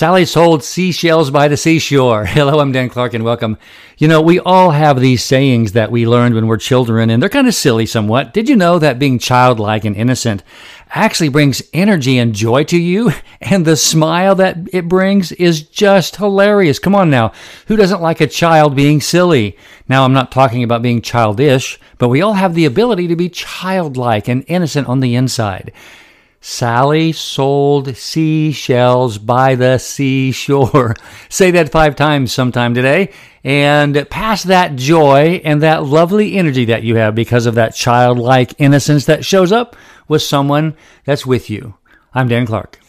Sally sold seashells by the seashore. Hello, I'm Dan Clark and welcome. You know, we all have these sayings that we learned when we're children and they're kind of silly somewhat. Did you know that being childlike and innocent actually brings energy and joy to you? And the smile that it brings is just hilarious. Come on now. Who doesn't like a child being silly? Now, I'm not talking about being childish, but we all have the ability to be childlike and innocent on the inside. Sally sold seashells by the seashore. Say that five times sometime today and pass that joy and that lovely energy that you have because of that childlike innocence that shows up with someone that's with you. I'm Dan Clark.